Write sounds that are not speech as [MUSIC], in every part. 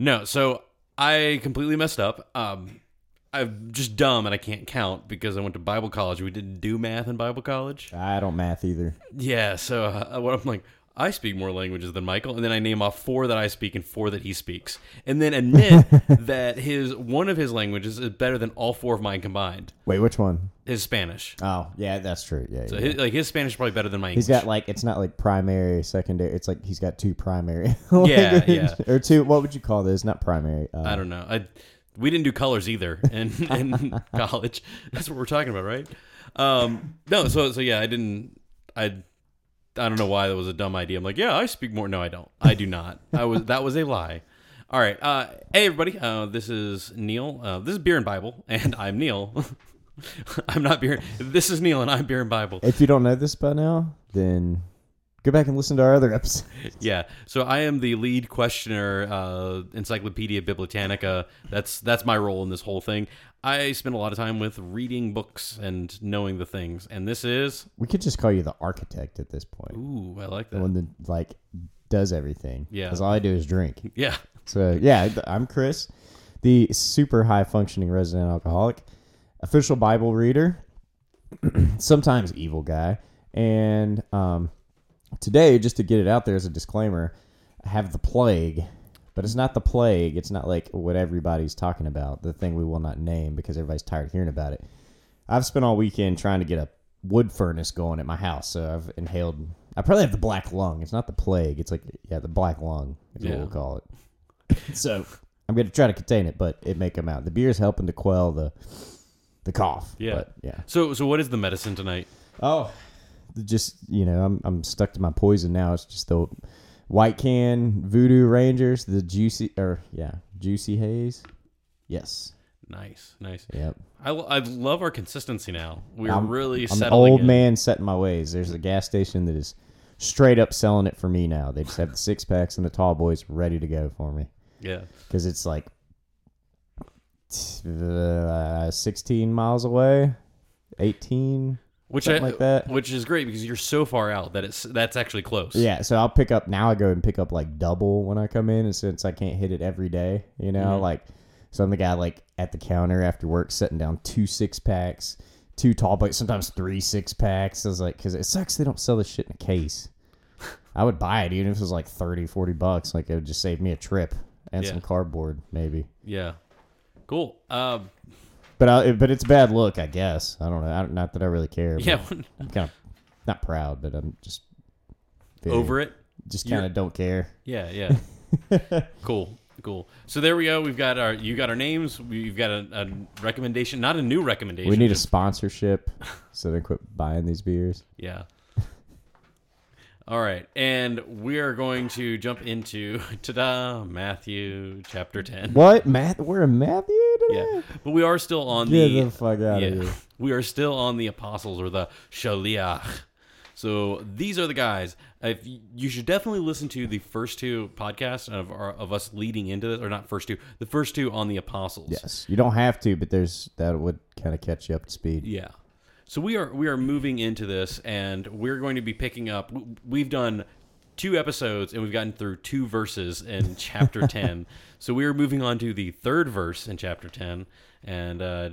No, so I completely messed up. Um, I'm just dumb and I can't count because I went to Bible college. We didn't do math in Bible college. I don't math either. Yeah, so uh, what I'm like, I speak more languages than Michael, and then I name off four that I speak and four that he speaks, and then admit [LAUGHS] that his one of his languages is better than all four of mine combined. Wait, which one? His Spanish. Oh, yeah, that's true. Yeah, So yeah. his, like his Spanish is probably better than my He's got like it's not like primary, secondary. It's like he's got two primary. [LAUGHS] Yeah, yeah. Or two. What would you call this? Not primary. Uh, I don't know. I we didn't do colors either in, [LAUGHS] in college. That's what we're talking about, right? Um, no, so so yeah, I didn't. I I don't know why that was a dumb idea. I'm like, yeah, I speak more. No, I don't. I do not. I was that was a lie. All right. Uh, hey everybody. Uh, this is Neil. Uh, this is Beer and Bible, [LAUGHS] and I'm Neil. [LAUGHS] I'm not beer. This is Neil, and I'm Beer and Bible. If you don't know this by now, then go back and listen to our other episodes. [LAUGHS] Yeah. So I am the lead questioner, uh, Encyclopedia Bibliotanica. That's that's my role in this whole thing. I spend a lot of time with reading books and knowing the things, and this is We could just call you the architect at this point. ooh, I like that. The that. one that like does everything. Yeah. Because all I do is drink. Yeah. So yeah, th- I'm Chris, the super high functioning resident alcoholic, official Bible reader, [CLEARS THROAT] sometimes evil guy, and um, today just to get it out there as a disclaimer, I have the plague, but it's not the plague. It's not like what everybody's talking about, the thing we will not name because everybody's tired of hearing about it. I've spent all weekend trying to get a wood furnace going at my house, so I've inhaled. I probably have the black lung. It's not the plague. It's like yeah, the black lung is Yeah. what we'll call it. [LAUGHS] So I'm gonna try to contain it, but it may come out. The beer is helping to quell the the cough. Yeah. but, yeah. So so what is the medicine tonight? Oh, just you know, I'm I'm stuck to my poison now. It's just the white can Voodoo Rangers, the juicy or yeah, juicy haze. Yes. Nice, nice. Yep. I, I love our consistency now. We're I'm- really I'm an old man setting my ways. There's a gas station that is straight up selling it for me now. They just have the six packs and the tall boys ready to go for me Yeah. because it's like uh, 16 miles away, 18. Which I, like that. which is great because you're so far out that it's that's actually close. Yeah, so I'll pick up now. I go and pick up like double when I come in, and since I can't hit it every day, you know, Mhm. like so I'm the guy like at the counter after work, setting down two six packs, two tall boys, sometimes three six packs. I was like, because it sucks they don't sell this shit in a case. [LAUGHS] I would buy it even if it was like 30, 40 bucks. Like it would just save me a trip and Yeah. some cardboard maybe. Yeah. Cool. Um, But I, but it's a bad look, I guess. I don't know. I don't, not that I really care. but yeah. I'm kind of not proud, but I'm just very- Over it. Just You're- kind of don't care. Yeah, yeah. [LAUGHS] cool, cool. So there we go. We've got our you got our names. We've got a, a recommendation, not a new recommendation. We need a just- sponsorship so they quit buying these beers. yeah. All right, and we are going to jump into [LAUGHS] ta-da, Matthew chapter ten. What? Matt? We're in Matthew today? Yeah, but we are still on Get the, the fuck out yeah, of here. [LAUGHS] we are still on the apostles or the shaliach. So these are the guys. If you should definitely listen to the first two podcasts of our, of us leading into this, or not first two, the first two on the apostles. Yes. You don't have to, but there's that would kind of catch you up to speed. Yeah. So we are we are moving into this, and we're going to be picking up. We've done two episodes, and we've gotten through two verses in [LAUGHS] chapter ten. So we are moving on to the third verse in chapter ten, and uh,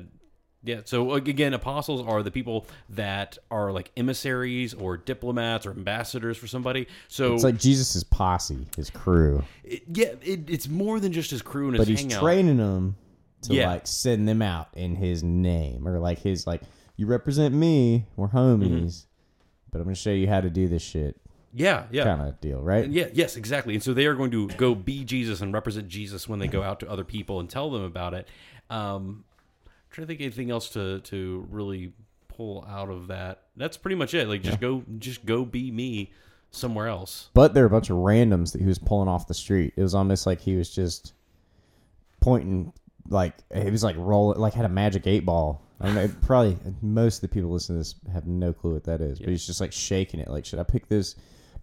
yeah. So again, apostles are the people that are like emissaries or diplomats or ambassadors for somebody. So It's like Jesus' posse, his crew. it- yeah, it, it's more than just his crew and his But he's hangout. training them to Yeah. like send them out in his name or like his like you represent me, we're homies, Mm-hmm. but I'm gonna show you how to do this shit yeah, yeah. kind of deal, right? Yeah, yes, exactly. And so they are going to go be Jesus and represent Jesus when they go out to other people and tell them about it. Um, I'm trying to think of anything else to to really pull out of that. That's pretty much it. Like just go, just go be me somewhere else. But there are a bunch of randoms that he was pulling off the street. It was almost like he was just pointing, like he was like rolling, like had a magic eight ball. I know probably most of the people listening to this have no clue what that is, but he's just like shaking it. Like, should I pick this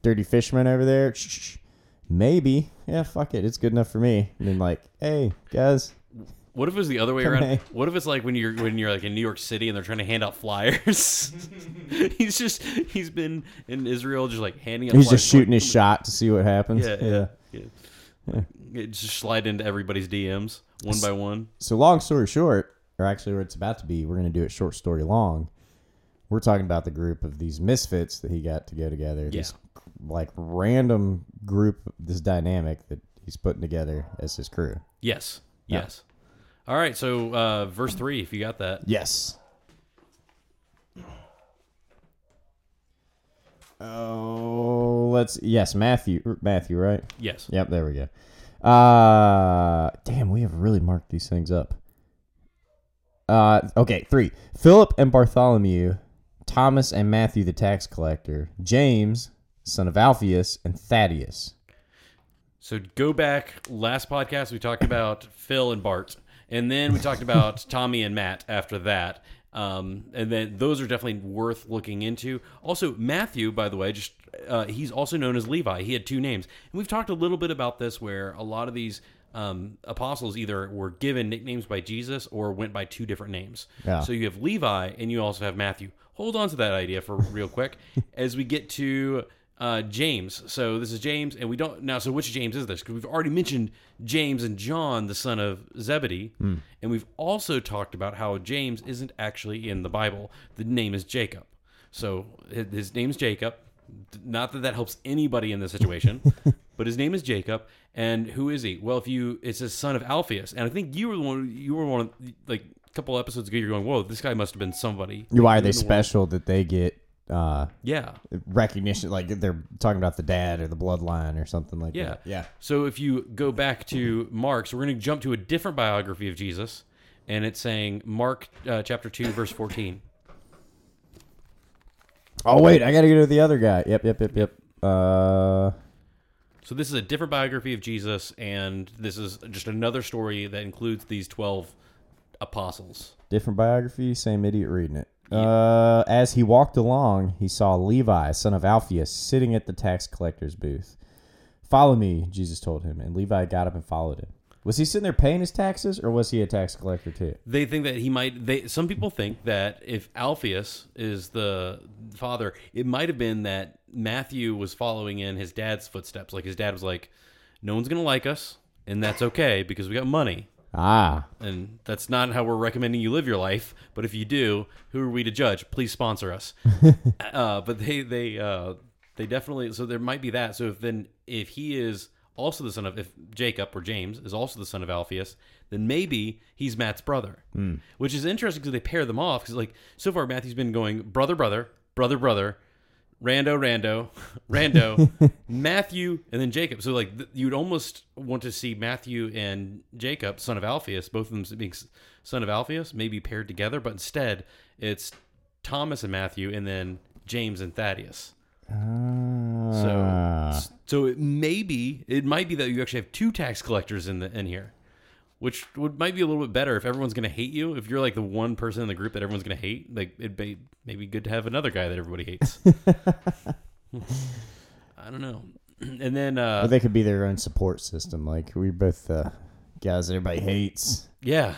dirty fisherman over there? Shh, shh, shh. Maybe. Yeah, fuck it. It's good enough for me. And then like, hey guys, What if it was the other way around? hey. What if it's like when you're when you're like in New York City and they're trying to hand out flyers? [LAUGHS] he's just he's been in Israel just like handing out. he's flyers just shooting his [LAUGHS] shot to see what happens. Yeah, yeah, yeah. It just slide into everybody's DMs one by one. So long story short, or actually where it's about to be, we're going to do it short story long. We're talking about the group of these misfits that he got to go together. This like random group, this dynamic that he's putting together as his crew. Yes. Yes. All right. So uh, verse three, if you got that. Yes. Oh, let's yes, Matthew, Matthew, right? Yes. Yep, there we go. Uh, damn, we have really marked these things up. Uh, okay, three. Philip and Bartholomew, Thomas and Matthew the tax collector, James, son of Alphaeus, and Thaddeus. So go back last podcast we talked about Phil and Bart, and then we talked about [LAUGHS] Tommy and Matt after that. Um, and then those are definitely worth looking into. Also, Matthew, by the way, just uh, he's also known as Levi. He had two names, and we've talked a little bit about this, where a lot of these um, apostles either were given nicknames by Jesus or went by two different names. Yeah. So you have Levi, and you also have Matthew. Hold on to that idea for [LAUGHS] real quick as we get to uh, James. So this is James, and we don't now. So which James is this? Because we've already mentioned James and John, the son of Zebedee, and we've also talked about how James isn't actually in the Bible. The name is Jacob. So his his name's Jacob. Not that that helps anybody in this situation, [LAUGHS] but his name is Jacob. And who is he? Well, if you, it's says son of Alphaeus, and I think you were the one. You were one of like a couple episodes ago. You're going, whoa, this guy must have been somebody. Why are they in the world." special that they get uh, Yeah. recognition? Like they're talking about the dad or the bloodline or something like Yeah. that. Yeah. So if you go back to Mark, so we're going to jump to a different biography of Jesus, and it's saying Mark uh, chapter 2, verse 14. Oh wait, I got to go to the other guy. Yep, yep, yep, yep. Uh, So this is a different biography of Jesus, and this is just another story that includes these 12 apostles. different biography, same idiot reading it. Uh, as he walked along, he saw Levi, son of Alphaeus, sitting at the tax collector's booth. Follow me, Jesus told him, and Levi got up and followed him. Was he sitting there paying his taxes, or was he a tax collector too? They think that he might. They some people think that if Alphaeus is the father, it might have been that Matthew was following in his dad's footsteps. Like his dad was like, "No one's gonna like us, and that's okay because we got money." Ah, and that's not how we're recommending you live your life. But if you do, who are we to judge? Please sponsor us. [LAUGHS] uh, but they they uh, they definitely so there might be that. So if then if he is also the son of if Jacob or James is also the son of Alphaeus, then maybe he's Matt's brother, hmm. which is interesting because they pair them off. Because like so far Matthew's been going brother brother brother brother. Rando, Rando, [LAUGHS] Rando, [LAUGHS] Matthew, and then Jacob. So like th- you'd almost want to see Matthew and Jacob, son of Alphaeus, both of them being s- son of Alphaeus, maybe paired together, but instead it's Thomas and Matthew, and then James and Thaddeus. So, Ah. so it maybe it might be that you actually have two tax collectors in the in here, which would might be a little bit better if everyone's going to hate you. If you're like the one person in the group that everyone's going to hate, like it'd be maybe good to have another guy that everybody hates. [LAUGHS] I don't know. [CLEARS THROAT] And then or uh, they could be their own support system. Like we both uh, guys that everybody hates, yeah,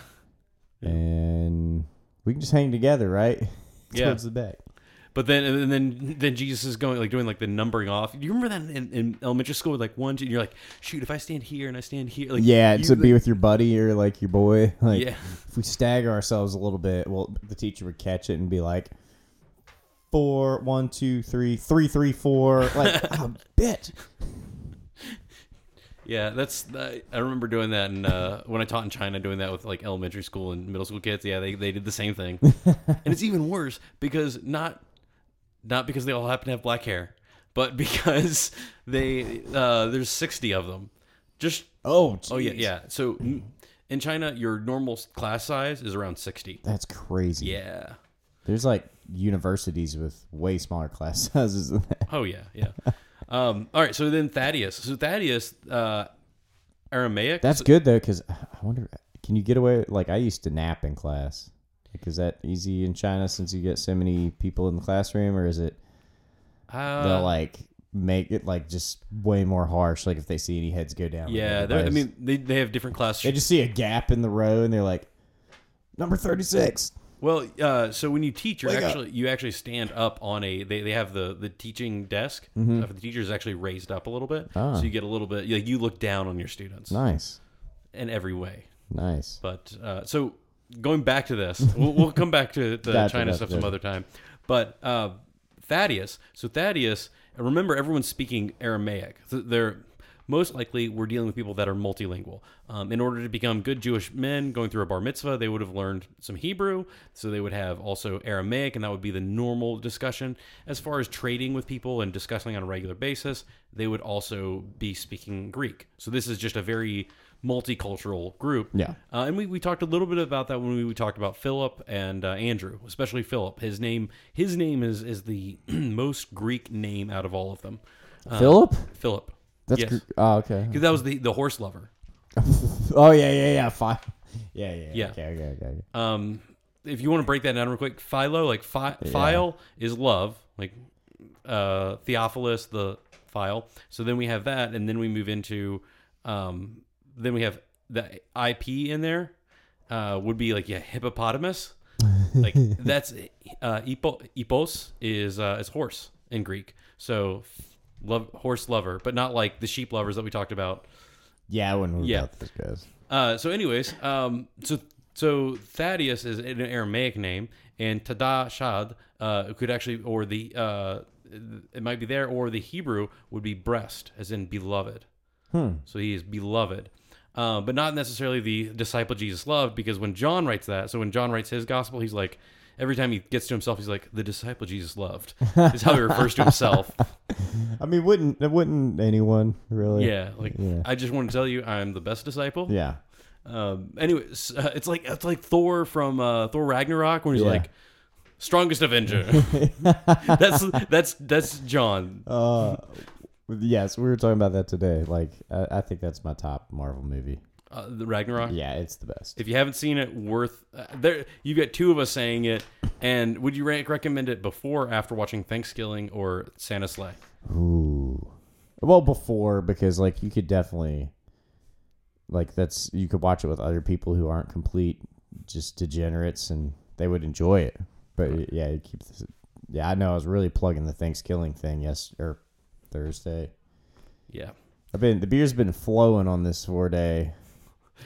and we can just hang together, right? [LAUGHS] Yeah. Towards the back. But then, and then, then Jesus is going like doing like the numbering off. Do you remember that in, in elementary school? with, Like one, two, and you're like, shoot, if I stand here and I stand here, like yeah, you, to be with your buddy or like your boy. [LAUGHS] Like, yeah, if we stagger ourselves a little bit, well, the teacher would catch it and be like, four, one, two, three, three, three, four. [LAUGHS] Like, oh, bitch. yeah. That's I I remember doing that, and uh, when I taught in China, doing that with like elementary school and middle school kids. Yeah, they they did the same thing, [LAUGHS] and it's even worse because not not because they all happen to have black hair, but [LAUGHS] because they uh, there's sixty of them. Just Oh, oh yeah yeah. So mm, in China, your normal class size is around sixty. That's crazy. Yeah. There's like universities with way smaller class [LAUGHS] sizes than that. Oh yeah, yeah. [LAUGHS] um, all right, so then Thaddeus. So Thaddeus, uh, Aramaic. That's good though, because [SIGHS] I wonder, can you get away? Like, I used to nap in class. Like, is that easy in China since you get so many people in the classroom, or is it uh, they'll like make it like just way more harsh? Like, if they see any heads go down, yeah. I mean, they, they have different class. they just see a gap in the row and they're like, number thirty six. Well, uh, so when you teach, you're up. actually you actually stand up on a. They, they have the the teaching desk for the teacher is actually raised up a little bit, Mm-hmm. Ah. so you get a little bit. Like you look down on your students Nice, in every way. nice. But uh, so going back to this, we'll, we'll come back to the [LAUGHS] China stuff some other time. But uh, Thaddeus, so Thaddeus, remember everyone's speaking Aramaic. So they're most likely we're dealing with people that are multilingual. Um, in order to become good Jewish men going through a bar mitzvah, they would have learned some Hebrew, so they would have also Aramaic, and that would be the normal discussion. As far as trading with people and discussing on a regular basis, they would also be speaking Greek. So this is just a very multicultural group. Yeah. Uh, and we, we talked a little bit about that when we, we talked about Philip and uh, Andrew, especially Philip. His name his name is is the [CLEARS THROAT] most Greek name out of all of them. Uh, Philip. Philip. That's yes. gr- oh okay. Because that was the, the horse lover. [LAUGHS] Oh yeah, yeah, yeah. Fine. Yeah, yeah, Yeah. Okay, okay, okay. Um, if you want to break that down real quick, Philo, like phi- phile is love, like uh, Theophilus, the file. So then we have that, and then we move into, um, then we have the IP in there, uh, would be like yeah, hippopotamus. [LAUGHS] like that's uh, epo, epos is uh, is horse in Greek. So love horse lover, but not like the sheep lovers that we talked about. Yeah, I wouldn't Yeah. guys. Uh, so, anyways, um, so so Thaddeus is an Aramaic name, and Tada Shad uh, could actually, or the uh, it might be there, or the Hebrew would be breast, as in beloved. Hmm. So he is beloved, uh, but not necessarily the disciple Jesus loved, because when John writes that, so when John writes his gospel, he's like. Every time he gets to himself, he's like, "The disciple Jesus loved," is how he refers to himself. [LAUGHS] I mean, wouldn't wouldn't anyone really? Yeah, like Yeah. I just want to tell you, I'm the best disciple. Yeah. Um, anyways, uh, it's like it's like Thor from uh, Thor Ragnarok when he's Yeah. like strongest Avenger. [LAUGHS] [LAUGHS] that's that's that's John. Uh, yes, we were talking about that today. Like, I, I think that's my top Marvel movie. Uh, the Ragnarok. Yeah, it's the best. If you haven't seen it, worth uh, there. You get two of us saying it, and would you re- recommend it before, or after watching Thanksgiving or Santa Slay? Ooh. Well, before because like you could definitely, like that's you could watch it with other people who aren't complete just degenerates and they would enjoy it. But yeah, it keeps. This, yeah, I know. I was really plugging the Thanksgiving thing yes or Thursday. Yeah, I've been the beer's been flowing on this four day.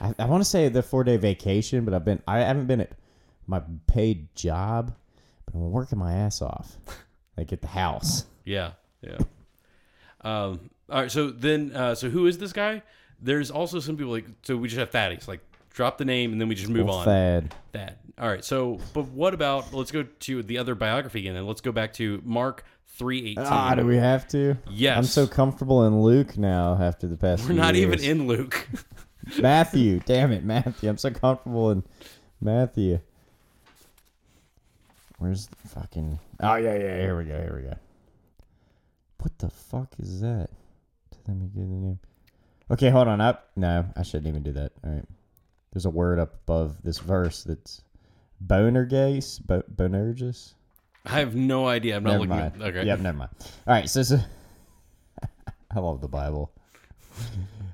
I, I want to say the four day vacation, but I've been I haven't been at my paid job, but I'm working my ass off, [LAUGHS] like at the house. yeah, yeah. Um. All right. So then, uh, so who is this guy? There's also some people like. So we just have Thaddeus. Like, drop the name and then we just move on. Thad. That. All right. So, but what about? Let's go to the other biography again, and let's go back to Mark three eighteen. Ah, do we have to? Yes. I'm so comfortable in Luke now after the past. We're not even in Luke. [LAUGHS] Matthew. Damn it, Matthew. I'm so comfortable in Matthew. Where's the fucking? Oh yeah, yeah. Here we go. Here we go. What the fuck is that? Let me get the name. Okay, hold on. Up. No, I shouldn't even do that. All right. There's a word up above this verse that's bonergase, bo- bonergus. I have no idea. I'm not Never looking. mind. At, okay. Yep, never mind. All right, so, so [LAUGHS] I love the Bible.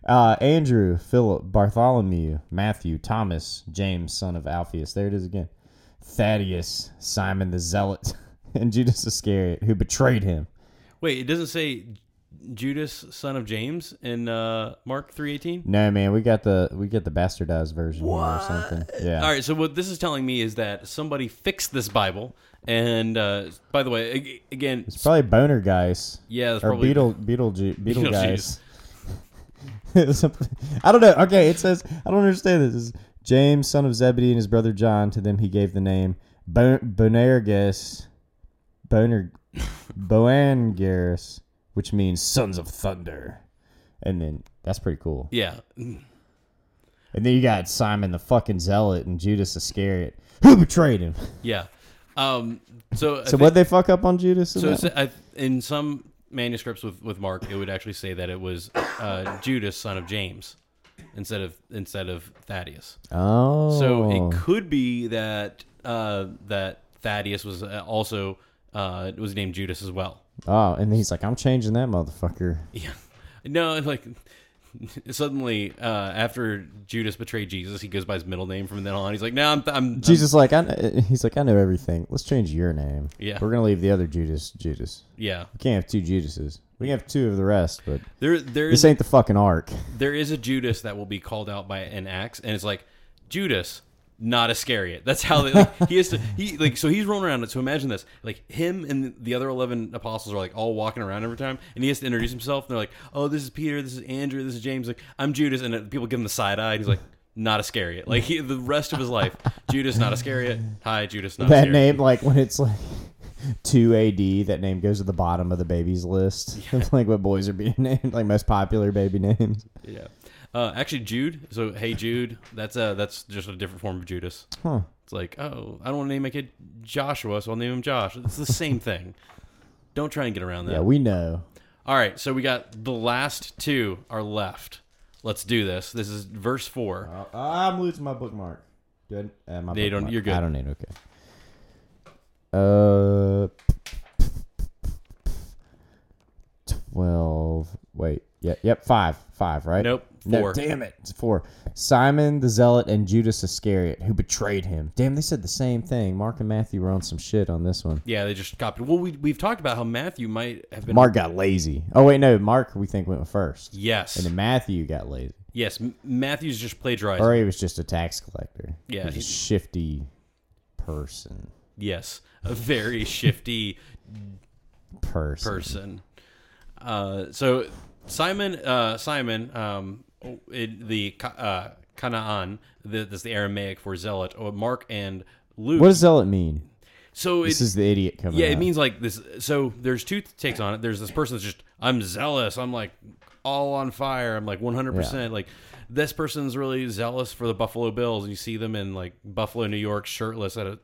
Uh, Andrew, Philip, Bartholomew, Matthew, Thomas, James, son of Alphaeus. There it is again. Thaddeus, Simon the Zealot, [LAUGHS] and Judas Iscariot, who betrayed him. Wait, it doesn't say Judas, son of James, in uh, Mark three eighteen. No, man, we got the we get the bastardized version here or something. Yeah. All right. So what this is telling me is that somebody fixed this Bible, and uh, by the way, ag- again, It's probably Boner guys yeah, that's or probably Beetle [LAUGHS] Beetle Beetle, Beetle Beetlejuice. guys. [LAUGHS] I don't know. Okay, it says I don't understand this. It's James, son of Zebedee, and his brother John. To them he gave the name Bo- Bonerges, Boner, [LAUGHS] Boanerges, which means sons of thunder. And then that's pretty cool. Yeah. And then you got Simon the fucking zealot and Judas Iscariot, who betrayed him. Yeah. Um. So. So what they fuck up on Judas? So that I, in some manuscripts with, with Mark, it would actually say that it was uh, Judas, son of James, instead of instead of Thaddeus. oh, So it could be that uh, that Thaddeus was uh, also uh, was named Judas as well. Oh, and he's like, I'm changing that motherfucker. Yeah. No, like [LAUGHS] suddenly uh, after Judas betrayed Jesus, he goes by his middle name from then on. He's like, "No, I'm, I'm Jesus, like, I, kn- he's like, I know everything. Let's change your name. Yeah. we're gonna leave the other Judas, Judas. yeah." We can't have two Judases. We can have two of the rest, but There, there this is ain't the fucking ark. there is a Judas that will be called out by an Acts, and it's like Judas, not Iscariot. That's how they, like, he has to. He like so he's rolling around. So imagine this: like him and the other eleven apostles are like all walking around every time, and he has to introduce himself. And they're like, "Oh, this is Peter. This is Andrew. This is James. Like I'm Judas," and people give him the side eye. And he's like. Not Iscariot. Like he, the rest of his life, Judas, not Iscariot. Hi, Judas, not That Iscariot. name, like when it's like two AD, that name goes to the bottom of the babies list. [LAUGHS] like what boys are being [LAUGHS] named, like most popular baby names. Yeah. Uh, actually, Jude. So, hey, Jude. That's uh, that's just a different form of Judas. Huh. It's like, oh, I don't want to name my kid Joshua, so I'll name him Josh. It's the same thing. Don't try and get around that. Yeah, we know. All right, so we got the last two are left. Let's do this. This is verse four. Uh, I'm losing my bookmark. Good. Uh, my They don't- you're good. I don't need. Okay. Uh, twelve. Wait. Yep. Yep. Five. Five. Right. Nope, No, four. damn it. It's four. Simon the Zealot and Judas Iscariot, who betrayed him. Damn, they said the same thing. Mark and Matthew were on some shit on this one. Yeah, they just copied. Well, we we've talked about how Matthew might have been. Mark got lazy. Oh wait, no. Mark we think went first, Yes. and then Matthew got lazy, yes. M- Matthew's just plagiarized. or he was just a tax collector. Yeah, he was a shifty person. Yes. A very shifty Person. person. Uh, so Simon, uh, Simon, um, it, the uh, Canaan, the, that's the Aramaic for zealot. Mark and Luke. What does zealot mean? so it, This is the idiot coming. yeah, it out. means like this. So there's two takes on it. There's this person that's just I'm zealous. I'm like all on fire. I'm like 100. percent Like this person's really zealous for the Buffalo Bills, and you see them in like Buffalo, New York, shirtless at a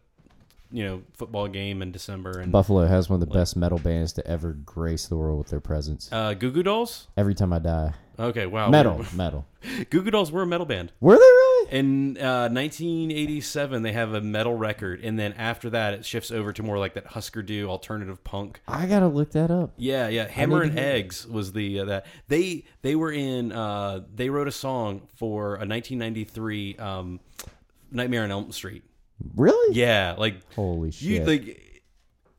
you know football game in December, and Buffalo has one of the best metal bands to ever grace the world with their presence. uh, Goo Goo Dolls. Every time I die, Okay, wow, metal, metal. [LAUGHS] Goo Goo Dolls were a metal band. Were they really? In uh, 1987, they have a metal record, and then after that, it shifts over to more like that Husker Du alternative punk. I gotta look that up. Yeah, yeah. Hammer and Eggs was the uh, that they they were in. Uh, they wrote a song for a 1993 um, Nightmare on Elm Street. Really? Yeah, like Holy you shit! like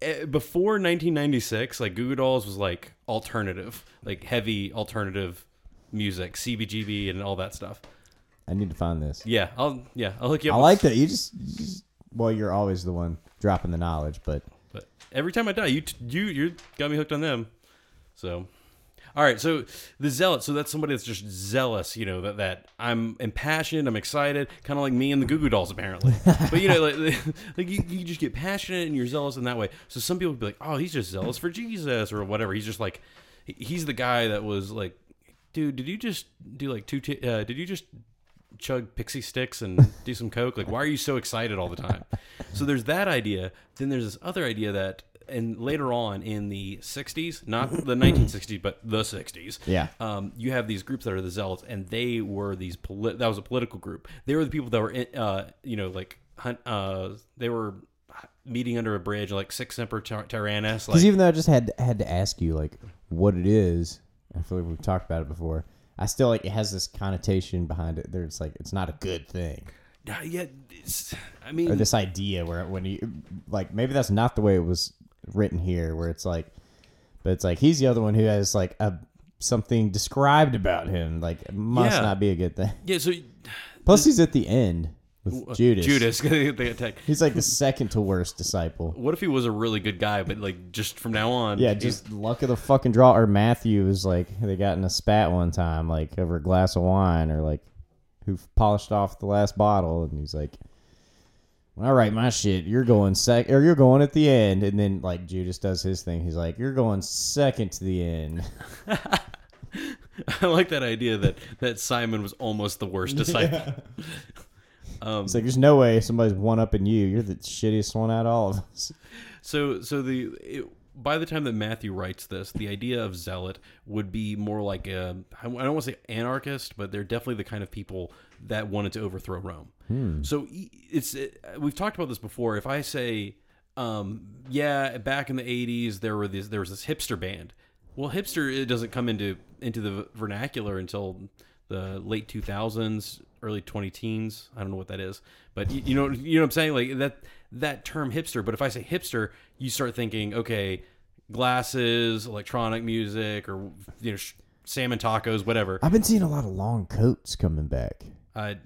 eh, before 1996, like Goo Goo Dolls was like alternative, like heavy alternative music, CBGB and all that stuff. I need to find this. Yeah, I'll yeah I'll hook you up. I with like that. You just, you just, well, you're always the one dropping the knowledge, but But every time I die, you t- you you got me hooked on them. So, all right. So the zealot. So that's somebody that's just zealous. You know that that I'm impassioned. I'm excited. Kind of like me and the Goo Goo Dolls, apparently. [LAUGHS] but you know, like, [LAUGHS] like you, you just get passionate and you're zealous in that way. So some people would be like, oh, he's just zealous for Jesus or whatever. He's just like, he's the guy that was like, dude, did you just do like two? T- uh, did you just chug pixie sticks and do some coke like why are you so excited all the time so there's that idea then there's this other idea that and later on in the 60s not the 1960s [CLEARS THROAT] but the 60s Yeah. um, you have these groups that are the zealots and they were these poli- that was a political group they were the people that were in, uh, you know like hunt, uh, they were meeting under a bridge like sic semper Tyr- tyrannus like even though I just had had to ask you like what it is, I feel like we've talked about it before. I still like it has this connotation behind it. There, it's like it's not a good thing, yeah i mean or this idea where when you like maybe that's not the way it was written here, where it's like, but it's like he's the other one who has like a something described about him, like it must Yeah. not be a good thing. yeah so Plus, he's at the end with uh, Judas. judas [LAUGHS] they attack He's like the second to worst disciple. [LAUGHS] What if he was a really good guy, but like just from now on, Yeah, he's- just luck of the fucking draw. Or Matthew was like they got in a spat one time, like over a glass of wine, or like who polished off the last bottle, and he's like, "All right, my shit, you're going sec, or you're going at the end." And then like Judas does his thing. He's like, "You're going second to the end." [LAUGHS] I like that idea that that Simon was almost the worst disciple. [LAUGHS] Um, it's like there's no way somebody's one up in you. You're the shittiest one out of all of us. [LAUGHS] So, so the it, by the time that Matthew writes this, the idea of zealot would be more like a I don't want to say anarchist, but they're definitely the kind of people that wanted to overthrow Rome. Hmm. So e- it's it, we've talked about this before. If I say, um, yeah, back in the '80s there were this there was this hipster band. Well, hipster it doesn't come into into the vernacular until the late 2000s, early 20 teens. I don't know what that is, but you, you know you know what I'm saying like that that term hipster. But if I say hipster, you start thinking okay, glasses, electronic music, or you know sh- salmon tacos, whatever. I've been seeing a lot of long coats coming back. I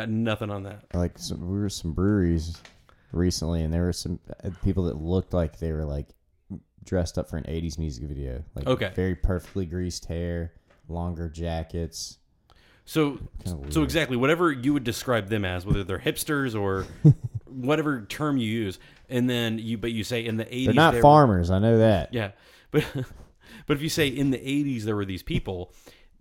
got nothing on that. Like some, we were some breweries recently, and there were some uh, people that looked like they were like dressed up for an '80s music video. Like Okay. very perfectly greased hair, longer jackets. So, so exactly whatever you would describe them as, whether they're hipsters or [LAUGHS] whatever term you use, and then you, but you say in the 80s They're not they were- farmers. I know that. Yeah, but [LAUGHS] but if you say in the '80s there were these people,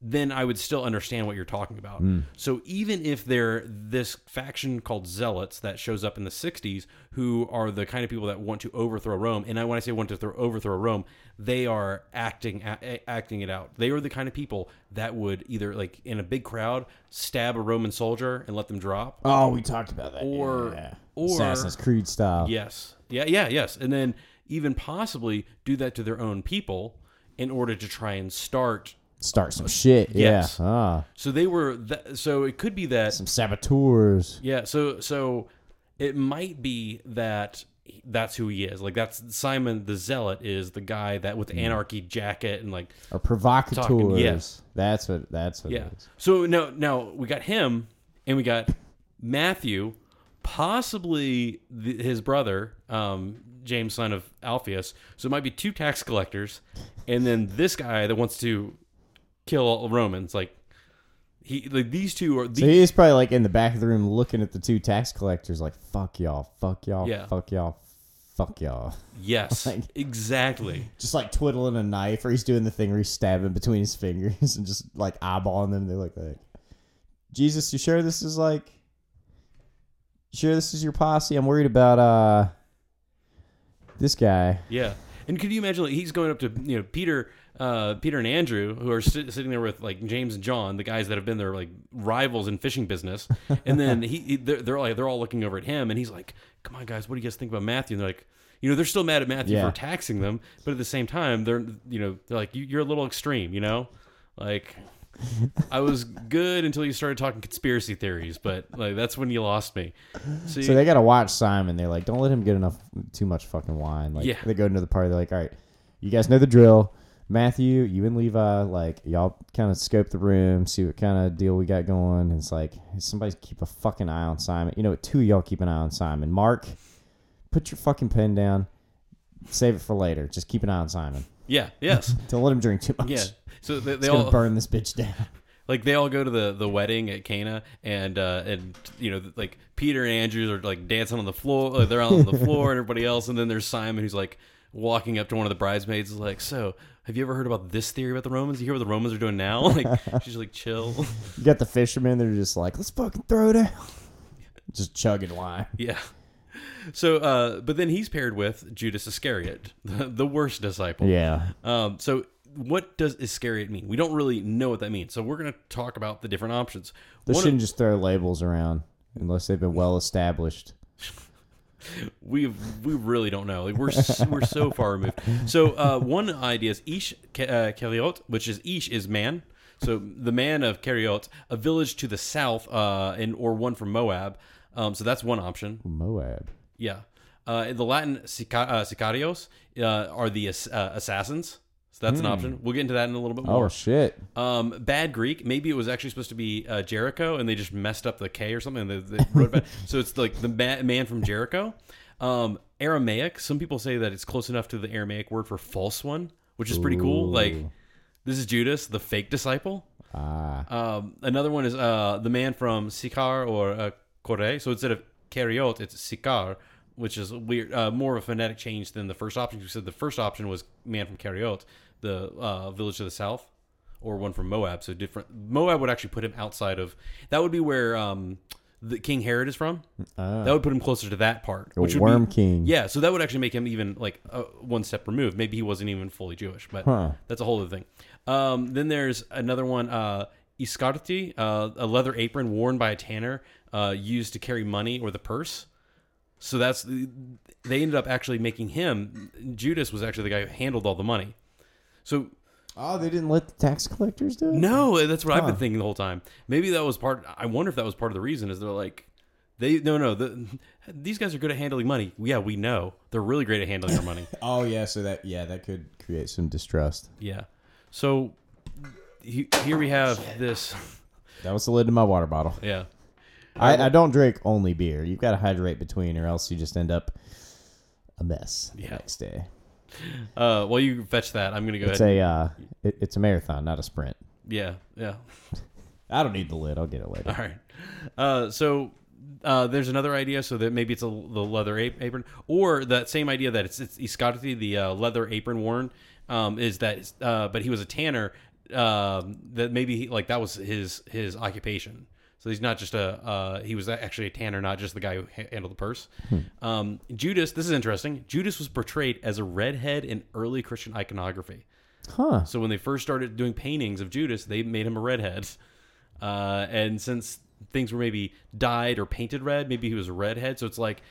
then I would still understand what you're talking about. Hmm. So even if they're this faction called zealots that shows up in the '60s, who are the kind of people that want to overthrow Rome, and I when I say want to throw, overthrow Rome, they are acting a, acting it out. They are the kind of people that would either like in a big crowd stab a Roman soldier and let them drop. Oh, we talked about that. Or- yeah. or- Assassin's Creed style. Yes. Yeah, yeah, yes. And then even possibly do that to their own people in order to try and start. Start some shit. Yes. Yeah. Ah, So they were that so it could be that some saboteurs. yeah, so so it might be that that's who he is. Like that's Simon the Zealot is the guy that with the anarchy jacket and like Or provocateurs. Talking- yes. That's what that's what yeah. it is. So now now we got him and we got Matthew, possibly the, his brother, um, James, son of Alphaeus. So it might be two tax collectors, and then this guy that wants to kill all Romans. Like he, like these two are. The, So he's probably like in the back of the room looking at the two tax collectors like fuck y'all, fuck y'all, Yeah. fuck y'all, fuck y'all. yes, [LAUGHS] like- exactly. Just like twiddling a knife or he's doing the thing where he's stabbing between his fingers [LAUGHS] and just like eyeballing them. They're like, like Jesus, you sure this is like sure this is your posse? I'm worried about uh this guy. Yeah. And could you imagine like he's going up to you know Peter, uh, Peter and Andrew, who are sit- sitting there with like James and John, the guys that have been their like rivals in fishing business, [LAUGHS] and then he, he they're, they're like they're all looking over at him, and he's like, "Come on, guys, what do you guys think about Matthew?" And they're like, you know, they're still mad at Matthew Yeah. for taxing them, but at the same time, they're you know they're like, you, "You're a little extreme," you know, like. I was good until you started talking conspiracy theories, but like that's when you lost me. See, So they gotta watch Simon. They're like, don't let him get enough too much fucking wine. Like Yeah. they go into the party, they're like, All right, you guys know the drill. Matthew, you and Levi, like y'all kind of scope the room, see what kind of deal we got going. And it's like somebody keep a fucking eye on Simon. You know, what? two of y'all keep an eye on Simon. Mark, put your fucking pen down. Save it for later. Just keep an eye on Simon. yeah, yes, [LAUGHS] Don't let him drink too much. yeah. So they, they all burn this bitch down. [LAUGHS] like they all go to the the wedding at Cana, and uh, and you know like Peter and Andrews are like dancing on the floor. Like, they're on the floor, and everybody else. And then there's Simon who's like walking up to one of the bridesmaids, is like, "So, have you ever heard about this theory about the Romans? You hear what the Romans are doing now?" [LAUGHS] Like she's like, "Chill." You got the fishermen, they're just like, let's fucking throw down. [LAUGHS] Just chugging wine. yeah. So, uh, but then he's paired with Judas Iscariot, [LAUGHS] the, the worst disciple. Yeah. Um, so what does Iscariot mean? We don't really know what that means. So we're going to talk about the different options. They One shouldn't just throw labels around unless they've been well established. [LAUGHS] we we really don't know. Like we're s- we're so far removed. So uh, one idea is Ish Ke- uh, Keriot, which is Ish is man. So the man of Keriot, a village to the south, uh, and or one from Moab. Um, so that's one option. Moab. Yeah. Uh, the Latin sica- uh, sicarios uh, are the uh, assassins. So that's an option. We'll get into that in a little bit more. Oh shit. Um, bad Greek. Maybe it was actually supposed to be uh, Jericho, and they just messed up the K or something. And they, they wrote bad. [LAUGHS] So it's like the ma- man from Jericho. Um, Aramaic. Some people say that it's close enough to the Aramaic word for false one, which is pretty cool. Like this is Judas, the fake disciple. Ah. Um, another one is uh, the man from Sikar or uh, Kore. So instead of Keriot, it's Sikar, which is weird, uh, more of a phonetic change than the first option. You said the first option was man from Keriot, the uh, village to the south, or one from Moab. So different. Moab would actually put him outside of. That would be where um, the King Herod is from. Ah. That would put him closer to that part. Which would Worm be, King. Yeah, so that would actually make him even like uh, one step removed. Maybe he wasn't even fully Jewish, but Huh. that's a whole other thing. Um, then there's another one, uh, iskarti, uh, a leather apron worn by a tanner, uh, used to carry money or the purse. So that's they ended up actually making him. Judas was actually the guy who handled all the money. So Oh, they didn't let the tax collectors do it. No, that's what I've been Huh. thinking the whole time. Maybe that was part. I wonder if that was part of the reason. Is they're like, they no no the, [LAUGHS] these guys are good at handling money. Yeah, we know they're really great at handling our money. [LAUGHS] Oh yeah, so that yeah, that could create some distrust. Yeah. So he, here we have this. That was the lid to my water bottle. Yeah. I, I don't drink only beer. You've got to hydrate between, or else you just end up a mess the Yeah. next day. [LAUGHS] Uh, while you fetch that, I'm gonna go It's ahead. a uh, it, it's a marathon, not a sprint. yeah. Yeah. [LAUGHS] I don't need the lid. I'll get it later. All right. Uh, so uh, there's another idea, so that maybe it's a the leather ap- apron, or that same idea that it's it's the uh, leather apron worn, um, is that uh, but he was a tanner. Um, that maybe he, like that was his his occupation. So he's not just a uh, he was actually a tanner, not just the guy who handled the purse. Um, Judas, this is interesting. Judas was portrayed as a redhead in early Christian iconography. Huh? So when they first started doing paintings of Judas, they made him a redhead. Uh, and since things were maybe dyed or painted red, maybe he was a redhead. So it's like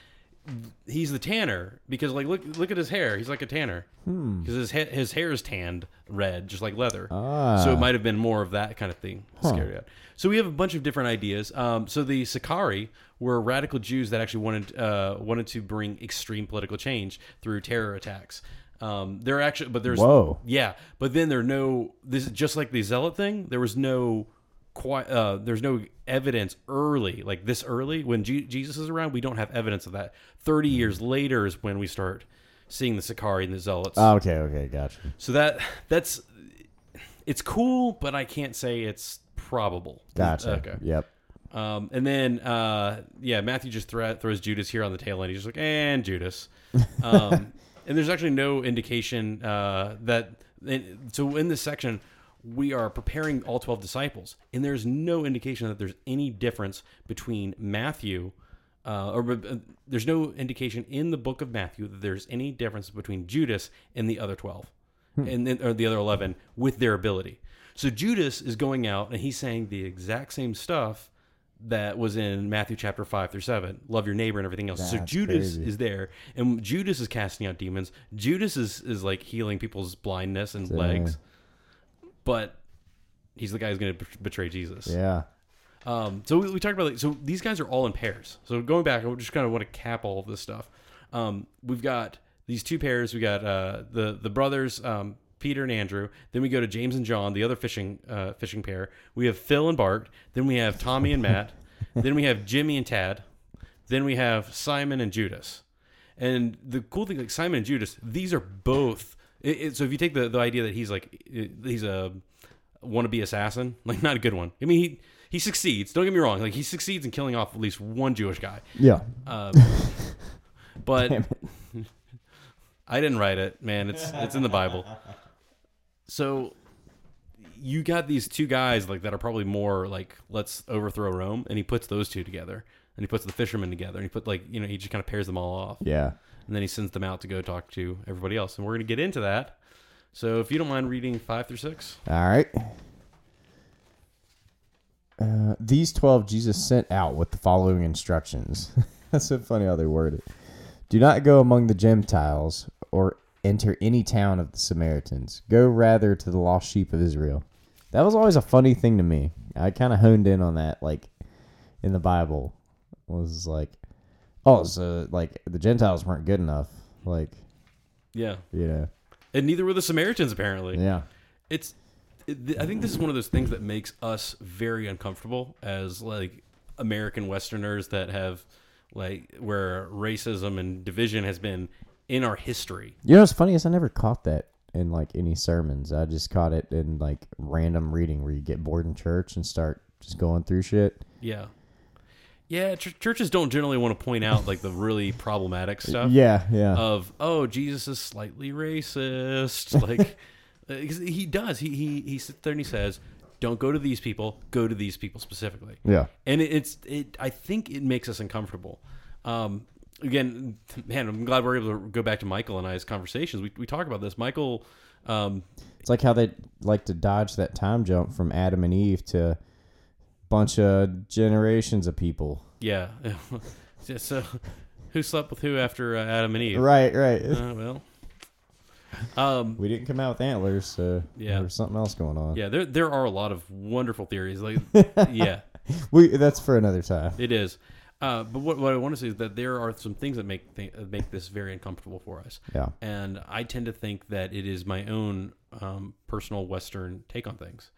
he's the tanner because like look look at his hair. He's like a tanner because his ha- his hair is tanned red, just like leather. Ah. So it might have been more of that kind of thing. Scary. So we have a bunch of different ideas. Um, so the Sakari were radical Jews that actually wanted uh, wanted to bring extreme political change through terror attacks. Um, they're actually, but there's Whoa. yeah, but then there are no. This is just like the zealot thing. There was no quite. Uh, there's no evidence early, like this early when G- Jesus is around. We don't have evidence of that. Thirty years later is when we start seeing the Sakari and the zealots. Oh, okay, okay, gotcha. so that that's it's cool, but I can't say it's probable. Gotcha. Okay. Yep. Um, and then, uh, yeah, Matthew just thro- throws Judas here on the tail end. He's just like, and Judas. [LAUGHS] Um, and there's actually no indication uh, that. And so in this section, we are preparing all 12 disciples, and there's no indication that there's any difference between Matthew. Uh, or uh, there's no indication in the book of Matthew that there's any difference between Judas and the other 12 and then or the other 11 with their ability. So Judas is going out and he's saying the exact same stuff that was in Matthew chapter 5 through 7. Love your neighbor and everything else. so Judas crazy. is there and Judas is casting out demons. Judas is is like healing people's blindness and legs. But he's the guy who's going to betray Jesus. Yeah. Um, so we, we talked about like so these guys are all in pairs. So going back, I just kind of want to cap all of this stuff. Um, we've got these two pairs. We got uh, the the brothers um, Peter and Andrew. Then we go to James and John, the other fishing uh, fishing pair. We have Phil and Bart. Then we have Tommy and Matt. [LAUGHS] then we have Jimmy and Tad. Then we have Simon and Judas. And the cool thing, like Simon and Judas, these are both. It, it, so if you take the, the idea that he's like he's a wannabe assassin, [LAUGHS] like not a good one. I mean, he he succeeds. Don't get me wrong. Like he succeeds in killing off at least one Jewish guy. Yeah. Um, [LAUGHS] but [LAUGHS] I didn't write it, man. It's it's in the Bible. So you got these two guys like that are probably more like let's overthrow Rome, and he puts those two together, and he puts the fishermen together, and he put like you know he just kind of pairs them all off, Yeah. And then he sends them out to go talk to everybody else, and we're gonna get into that. So if you don't mind reading five through six, All right. Uh, these 12 Jesus sent out with the following instructions. [LAUGHS] That's so funny how they word it. Do not go among the Gentiles or enter any town of the Samaritans. Go rather to the lost sheep of Israel. That was always a funny thing to me. I kind of honed in on that, like in the Bible, was like, oh, so like the Gentiles weren't good enough. Like, yeah, you know, and neither were the Samaritans apparently. yeah. it's it, th- i think this is one of those things that makes us very uncomfortable as like american westerners that have like where racism and division has been in our history You know what's funny is I never caught that in like any sermons. I just caught it in like random reading where you get bored in church and start just going through shit. yeah yeah ch- churches don't generally want to point out like the really problematic [LAUGHS] stuff Yeah, yeah. of oh jesus is slightly racist [LAUGHS] like uh, he does he, he he sits there and he says don't go to these people go to these people specifically yeah. and it, it's it. I think it makes us uncomfortable. Um, again, man, I'm glad we're able to go back to Michael and I's conversations. We we talk about this. Michael, um, It's like how they like to dodge that time jump from Adam and Eve to bunch of generations of people. [LAUGHS] yeah. so who slept with who after uh, Adam and Eve? Right, right. Uh, well, Um, We didn't come out with antlers, so Yeah. there's something else going on. yeah, there there are a lot of wonderful theories. Like, [LAUGHS] yeah, We that's for another time. it is. Uh, but what, what I want to say is that there are some things that make th- make this very uncomfortable for us. Yeah. and I tend to think that it is my own um, personal Western take on things.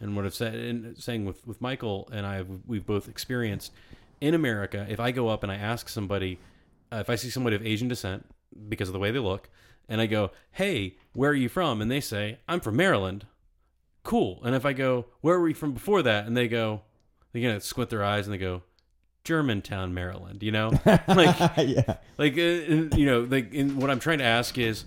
And what I've said, and saying with with Michael and I, we've both experienced in America. If I go up and I ask somebody, uh, if I see somebody of Asian descent because of the way they look, and I go, "Hey, where are you from?" and they say, "I'm from Maryland." Cool. And if I go, "Where were you from before that?" and they go, they gonna squint their eyes and they go, "Germantown, Maryland." You know, [LAUGHS] like yeah. like uh, you know like in, what i'm trying to ask is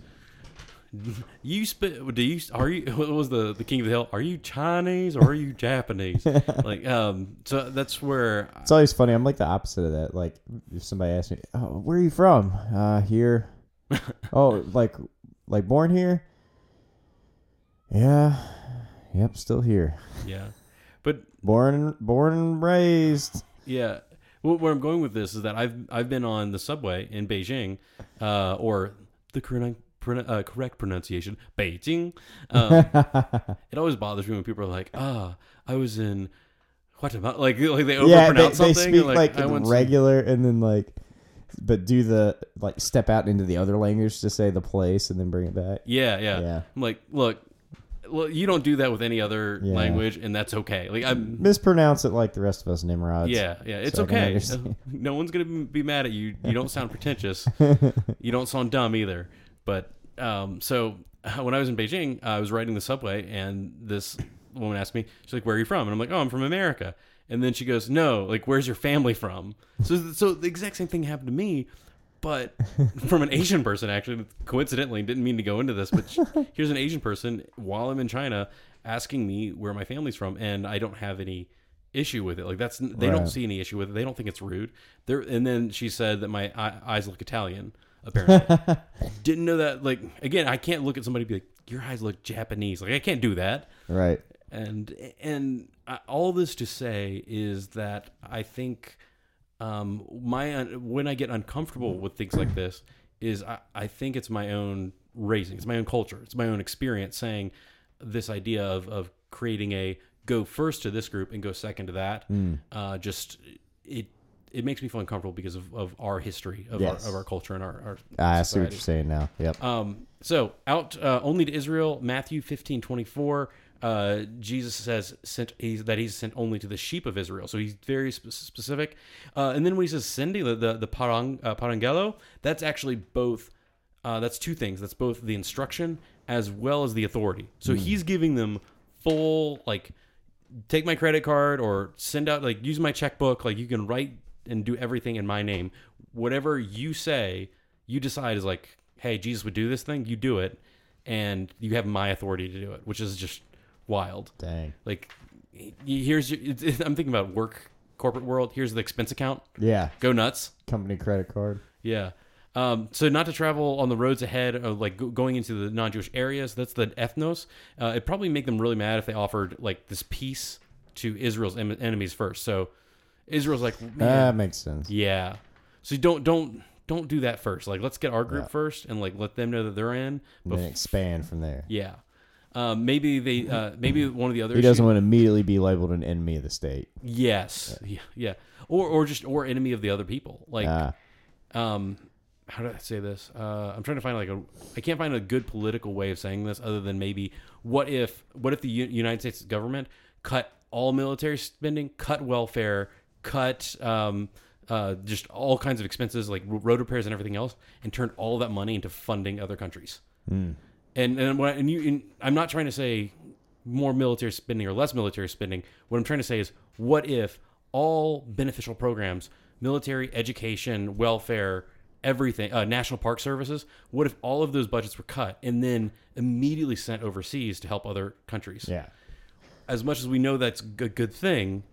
[LAUGHS] you spit do you are you [LAUGHS] what was the the king of the hill are you chinese or are you [LAUGHS] japanese like um so that's where It's always funny. I'm like the opposite of that. Like if somebody asks me, "Oh, where are you from?" Uh, here. oh, like like born here? Yeah. Yep, still here. yeah but Born born and raised. yeah well, where i'm going with this is that i've i've been on the subway in beijing uh or the pron- uh, correct pronunciation beijing [LAUGHS] um, it always bothers me when people are like ah i was in Guatemala. [LAUGHS] Like, like they yeah, they, overpronounce they speak like, like, I regular and then like but do the like step out into the other language to say the place and then bring it back. Yeah, yeah. Yeah. I'm like, look, well, you don't do that with any other Yeah. language, and that's okay. Like, I'm. Mispronounce it like the rest of us Nimrods. Yeah, yeah, it's so okay. [LAUGHS] No one's gonna be mad at you. You don't sound pretentious. you don't sound dumb either. But um, so [LAUGHS] when I was in Beijing, I was riding the subway, and this woman asked me, she's like, "Where are you from?" And I'm like, "Oh, I'm from America." And then she goes, "No, like, where's your family from?" So, so the exact same thing happened to me, but [LAUGHS] from an Asian person. Actually, coincidentally, didn't mean to go into this, but [LAUGHS] here's an Asian person while I'm in China asking me where my family's from, and I don't have any issue with it. Like that's they don't see any issue with it. They don't think it's rude. There, and then she said that my eyes look Italian. Apparently, [LAUGHS] didn't know that. Like again, I can't look at somebody and be like, "Your eyes look Japanese." Like I can't do that Right. and and I, all this to say is that I think um, my when I get uncomfortable with things like this is I, I think it's my own raising, it's my own culture, it's my own experience saying this idea of of creating a go first to this group and go second to that. Uh, just it it makes me feel uncomfortable because of, of our history of Yes. our of our culture and our, our I see what you're saying now. Yep. Um, so out uh, only to Israel, Matthew fifteen twenty four. Uh, Jesus says sent he's, that he's sent only to the sheep of Israel. So he's very spe- specific. Uh, and then when he says sending the the, the parang, uh, parangelo, that's actually both. Uh, that's two things. That's both the instruction as well as the authority. So he's giving them full like take my credit card or send out like use my checkbook like you can write and do everything in my name whatever you say you decide is like hey jesus would do this thing you do it and you have my authority to do it which is just wild Dang. like here's your it's, it's- i'm thinking about work corporate world here's the expense account Yeah. go nuts Company credit card. yeah. Um, so not to travel on the roads ahead of like go- going into the non-Jewish areas. That's the ethnos. Uh, it'd probably make them really mad if they offered like this peace to Israel's em- enemies first. So Israel's like, That makes sense. yeah. So don't don't don't do that first. Like let's get our group Yeah. first and like let them know that they're in. And then expand from there. yeah. Um, maybe they uh, maybe one of the other He doesn't issues- want to immediately be labeled an enemy of the state. yes yeah. yeah or or just or enemy of the other people like Ah, um how do I say this? Uh, I'm trying to find like a I can't find a good political way of saying this other than maybe what if what if the U- United States government cut all military spending, cut welfare, cut um, uh, just all kinds of expenses like ro- road repairs and everything else, and turned all that money into funding other countries. And and when and you and I'm not trying to say more military spending or less military spending. What I'm trying to say is, what if all beneficial programs, military, education, welfare, everything, uh, national park services, what if all of those budgets were cut and then immediately sent overseas to help other countries? yeah. As much as we know that's a good thing,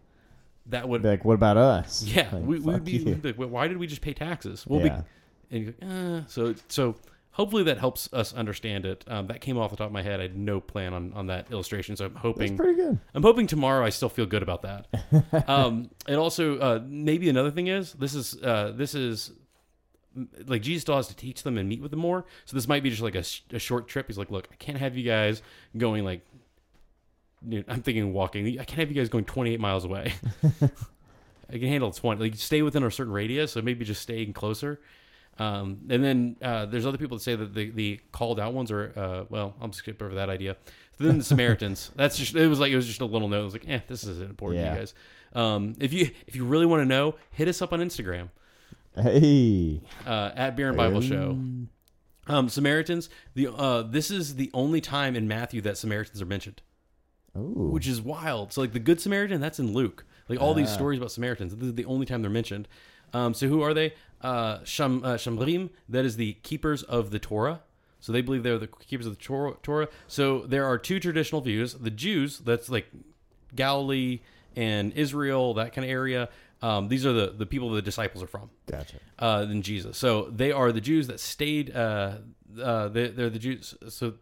that would Be like, what about us? yeah, Like, we, we would be you. we'd be like, "Well, why did we just pay taxes? We'll Yeah. be, and you go, uh, so so hopefully that helps us understand it. Um, that came off the top of my head. I had no plan on, on that illustration, so I'm hoping pretty good. I'm hoping tomorrow I still feel good about that. [LAUGHS] um, and also uh, maybe another thing is this is uh, this is like Jesus still has to teach them and meet with them more. So this might be just like a, sh- a short trip. He's like, look, I can't have you guys going like. Dude, I'm thinking walking. I can't have you guys going 28 miles away. [LAUGHS] [LAUGHS] I can handle 20. Like stay within a certain radius, so maybe just staying closer. Um, and then uh, there's other people that say that the, the called out ones are uh, well, I'll skip over that idea. then the Samaritans. [LAUGHS] That's just it was like it was just a little note. I was like, eh, this isn't important, Yeah. you guys. Um, if you if you really want to know, hit us up on Instagram Hey. uh, at Beer and Bible Show. Um, Samaritans. The uh, this is the only time in Matthew that Samaritans are mentioned, Ooh. which is wild. So like the Good Samaritan, that's in Luke. Like all these Ah. stories about Samaritans, this is the only time they're mentioned. Um, so who are they? Uh, Sham, uh, Shamrim, that is the keepers of the Torah. So they believe they're the keepers of the Torah. So there are two traditional views. The Jews, that's like Galilee and Israel, that kind of area. Um, these are the, the people the disciples are from Gotcha. uh, than Jesus. So they are the Jews that stayed. Uh, uh, they, they're the Jews. So,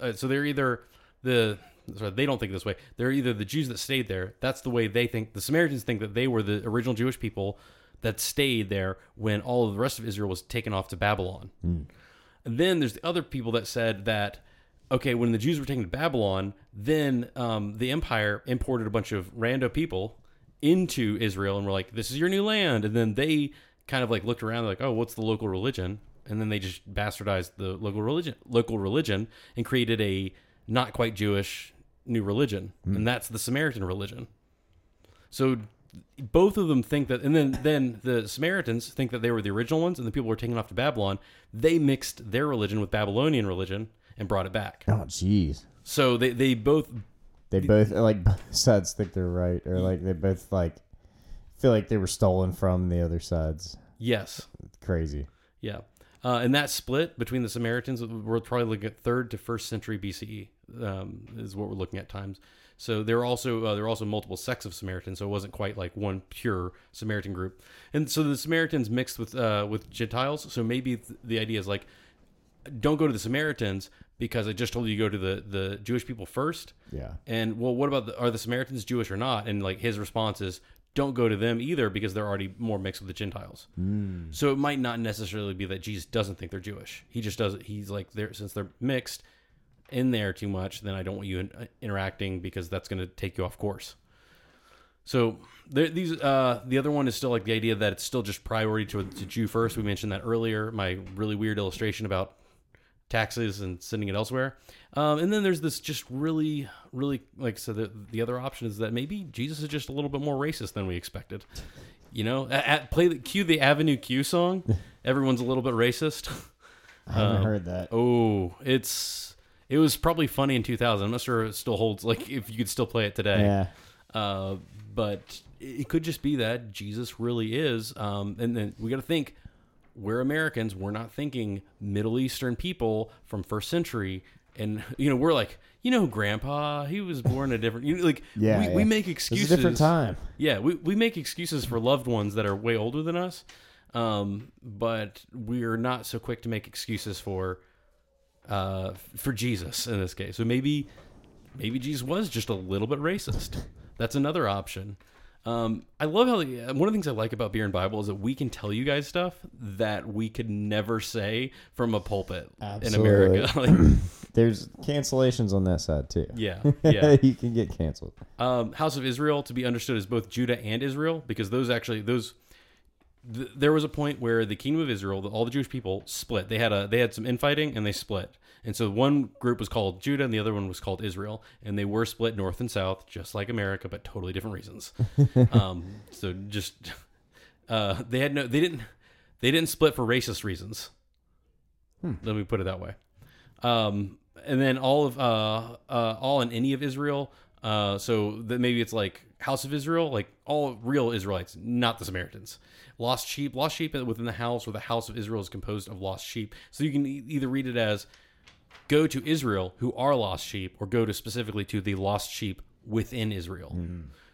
uh, so they're either the. Sorry, they don't think this way. They're either the Jews that stayed there. That's the way they think. The Samaritans think that they were the original Jewish people that stayed there when all of the rest of Israel was taken off to Babylon. And then there's the other people that said that, okay, when the Jews were taken to Babylon, then um, the empire imported a bunch of rando people into Israel and were like, this is your new land. And then they kind of like looked around like, oh, what's the local religion? And then they just bastardized the local religion, local religion, and created a not quite Jewish new religion, and that's the Samaritan religion. So both of them think that, and then then the Samaritans think that they were the original ones, and the people were taken off to Babylon. They mixed their religion with Babylonian religion and brought it back. Oh, jeez. So they they both They both like both [LAUGHS] sides think they're right, or like they both like feel like they were stolen from the other sides. yes It's crazy. yeah. Uh, and that split between the Samaritans, we're probably looking at third to first century BCE um, is what we're looking at times. So there are also uh, there are also multiple sects of Samaritans, so it wasn't quite like one pure Samaritan group. And so the Samaritans mixed with uh, with Gentiles. So maybe th- the idea is like, don't go to the Samaritans because I just told you to go to the the Jewish people first. Yeah. And well, what about the, are the Samaritans Jewish or not? And like his response is, don't go to them either because they're already more mixed with the Gentiles. So it might not necessarily be that Jesus doesn't think they're Jewish. He just doesn't. He's like they're since they're mixed in there too much, then I don't want you in, uh, interacting because that's going to take you off course. So there, these uh, the other one is still like the idea that it's still just priority to, to Jew first. We mentioned that earlier. My really weird illustration about taxes and sending it elsewhere. Um, and then there's this just really, really like so. The the other option is that maybe Jesus is just a little bit more racist than we expected. You know, at, at play the cue the Avenue Q song. [LAUGHS] Everyone's a little bit racist. I haven't Um, heard that. Oh, it's it was probably funny in 2000. I'm not sure it still holds. Like if you could still play it today. Yeah. Uh, but it could just be that Jesus really is. Um, and then we got to think we're Americans. We're not thinking Middle Eastern people from first century. And [LAUGHS] you know we're like you know Grandpa he was born a different you know, like Yeah, we, yeah. we make It's excuses a different time. yeah, we, we make excuses for loved ones that are way older than us, um, but we're not so quick to make excuses for uh, for Jesus in this case. So maybe maybe Jesus was just a little bit racist. That's another option. Um, I love how one of the things I like about Beer and Bible is that we can tell you guys stuff that we could never say from a pulpit in America. [CLEARS THROAT] like, There's cancellations on that side too. yeah, [LAUGHS] yeah. you can get canceled. um, House of Israel to be understood as both Judah and Israel, because those actually those th- there was a point where the kingdom of Israel, the, all the Jewish people split. They had a they had some infighting and they split. And so one group was called Judah and the other one was called Israel, and they were split north and south, just like America, but totally different reasons. [LAUGHS] um, so just [LAUGHS] uh, they had no they didn't they didn't split for racist reasons. Let me put it that way. Um, and then all of uh, uh, all and any of Israel. Uh, so that maybe it's like House of Israel, like all real Israelites, not the Samaritans. Lost sheep, lost sheep within the house, or the house of Israel is composed of lost sheep. So you can e- either read it as go to Israel, who are lost sheep, or go to specifically to the lost sheep within Israel.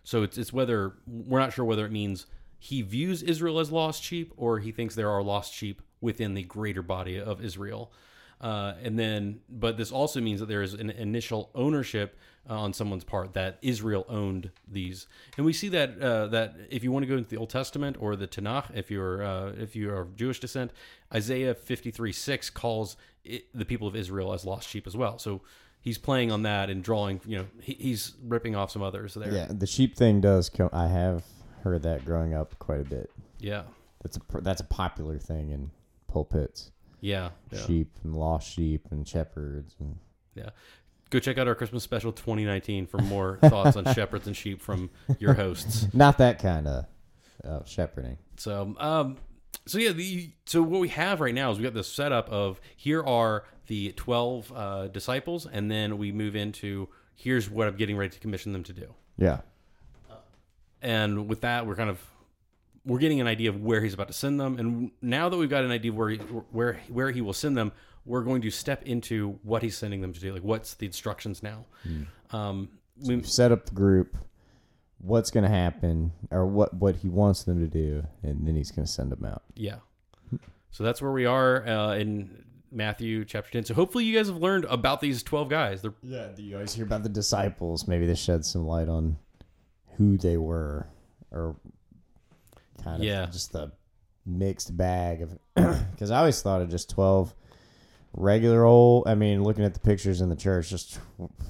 So it's it's whether we're not sure whether it means he views Israel as lost sheep or he thinks there are lost sheep within the greater body of Israel. Uh, and then, but this also means that there is an initial ownership uh, on someone's part that Israel owned these, and we see that uh, that if you want to go into the Old Testament or the Tanakh, if you're uh, if you are of Jewish descent, Isaiah fifty three six calls it, the people of Israel as lost sheep as well. So he's playing on that and drawing. You know, he, he's ripping off some others there. Yeah, the sheep thing does. Co- I have heard that growing up quite a bit. yeah, That's a that's a popular thing in pulpits. yeah. yeah. Sheep and lost sheep and shepherds. And, Yeah. Go check out our Christmas special 2019 for more [LAUGHS] thoughts on shepherds and sheep from your hosts. not that kind of uh, shepherding. So, um, so yeah, the so what we have right now is we got this setup of here are the 12 uh, disciples, and then we move into here's what I'm getting ready to commission them to do. Yeah. And with that, we're kind of we're getting an idea of where he's about to send them, and now that we've got an idea of where he, where where he will send them, we're going to step into what he's sending them to do. Like, what's the instructions now? Um, we, We've set up the group. What's going to happen, or what what he wants them to do, and then he's going to send them out. Yeah. So that's where we are uh, in Matthew chapter 10. So hopefully you guys have learned about these 12 guys. They're, Yeah. You always hear about the disciples? Maybe this sheds some light on who they were, or kind of Yeah. just the mixed bag of. [CLEARS THROAT] Because I always thought of just twelve regular old. I mean, looking at the pictures in the church, just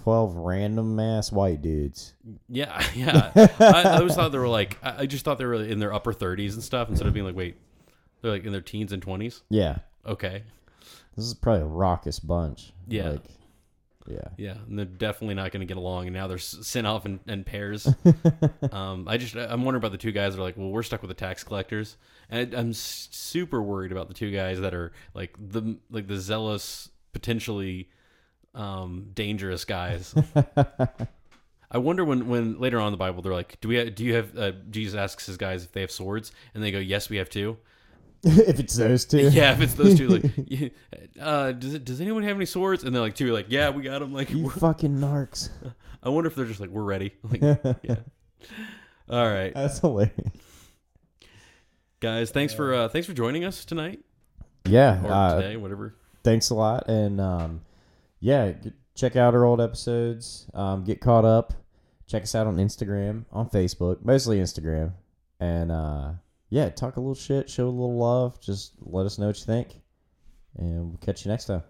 twelve random ass white dudes. yeah, [LAUGHS] yeah. I, I always thought they were like, I I just thought they were in their upper 30s and stuff instead of being like, wait, they're like in their teens and 20s. Yeah. Okay. This is probably a raucous bunch. Yeah. Like, yeah. Yeah. And they're definitely not going to get along. And now they're sent off in, in pairs. [LAUGHS] um, I just, I'm wondering about the two guys that are like, well, we're stuck with the tax collectors. And I, I'm super worried about the two guys that are like the, like the zealous, potentially um, dangerous guys. [LAUGHS] I wonder when, when later on in the Bible they're like, do we have, do you have uh, Jesus asks his guys if they have swords, and they go, yes, we have two. [LAUGHS] if it's those two. Yeah, if it's those two, like, [LAUGHS] uh, does it, does anyone have any swords? And they're like, two, are like, yeah, we got them. Like, You we're- fucking narcs. [LAUGHS] I wonder if they're just like, we're ready. Like, yeah. All right, That's hilarious. guys, thanks for uh, thanks for joining us tonight Yeah. or uh, today, whatever. thanks a lot and um, yeah g- check out our old episodes um, get caught up check us out on instagram on facebook mostly instagram and uh, yeah talk a little shit show a little love just let us know what you think. And we'll catch you next time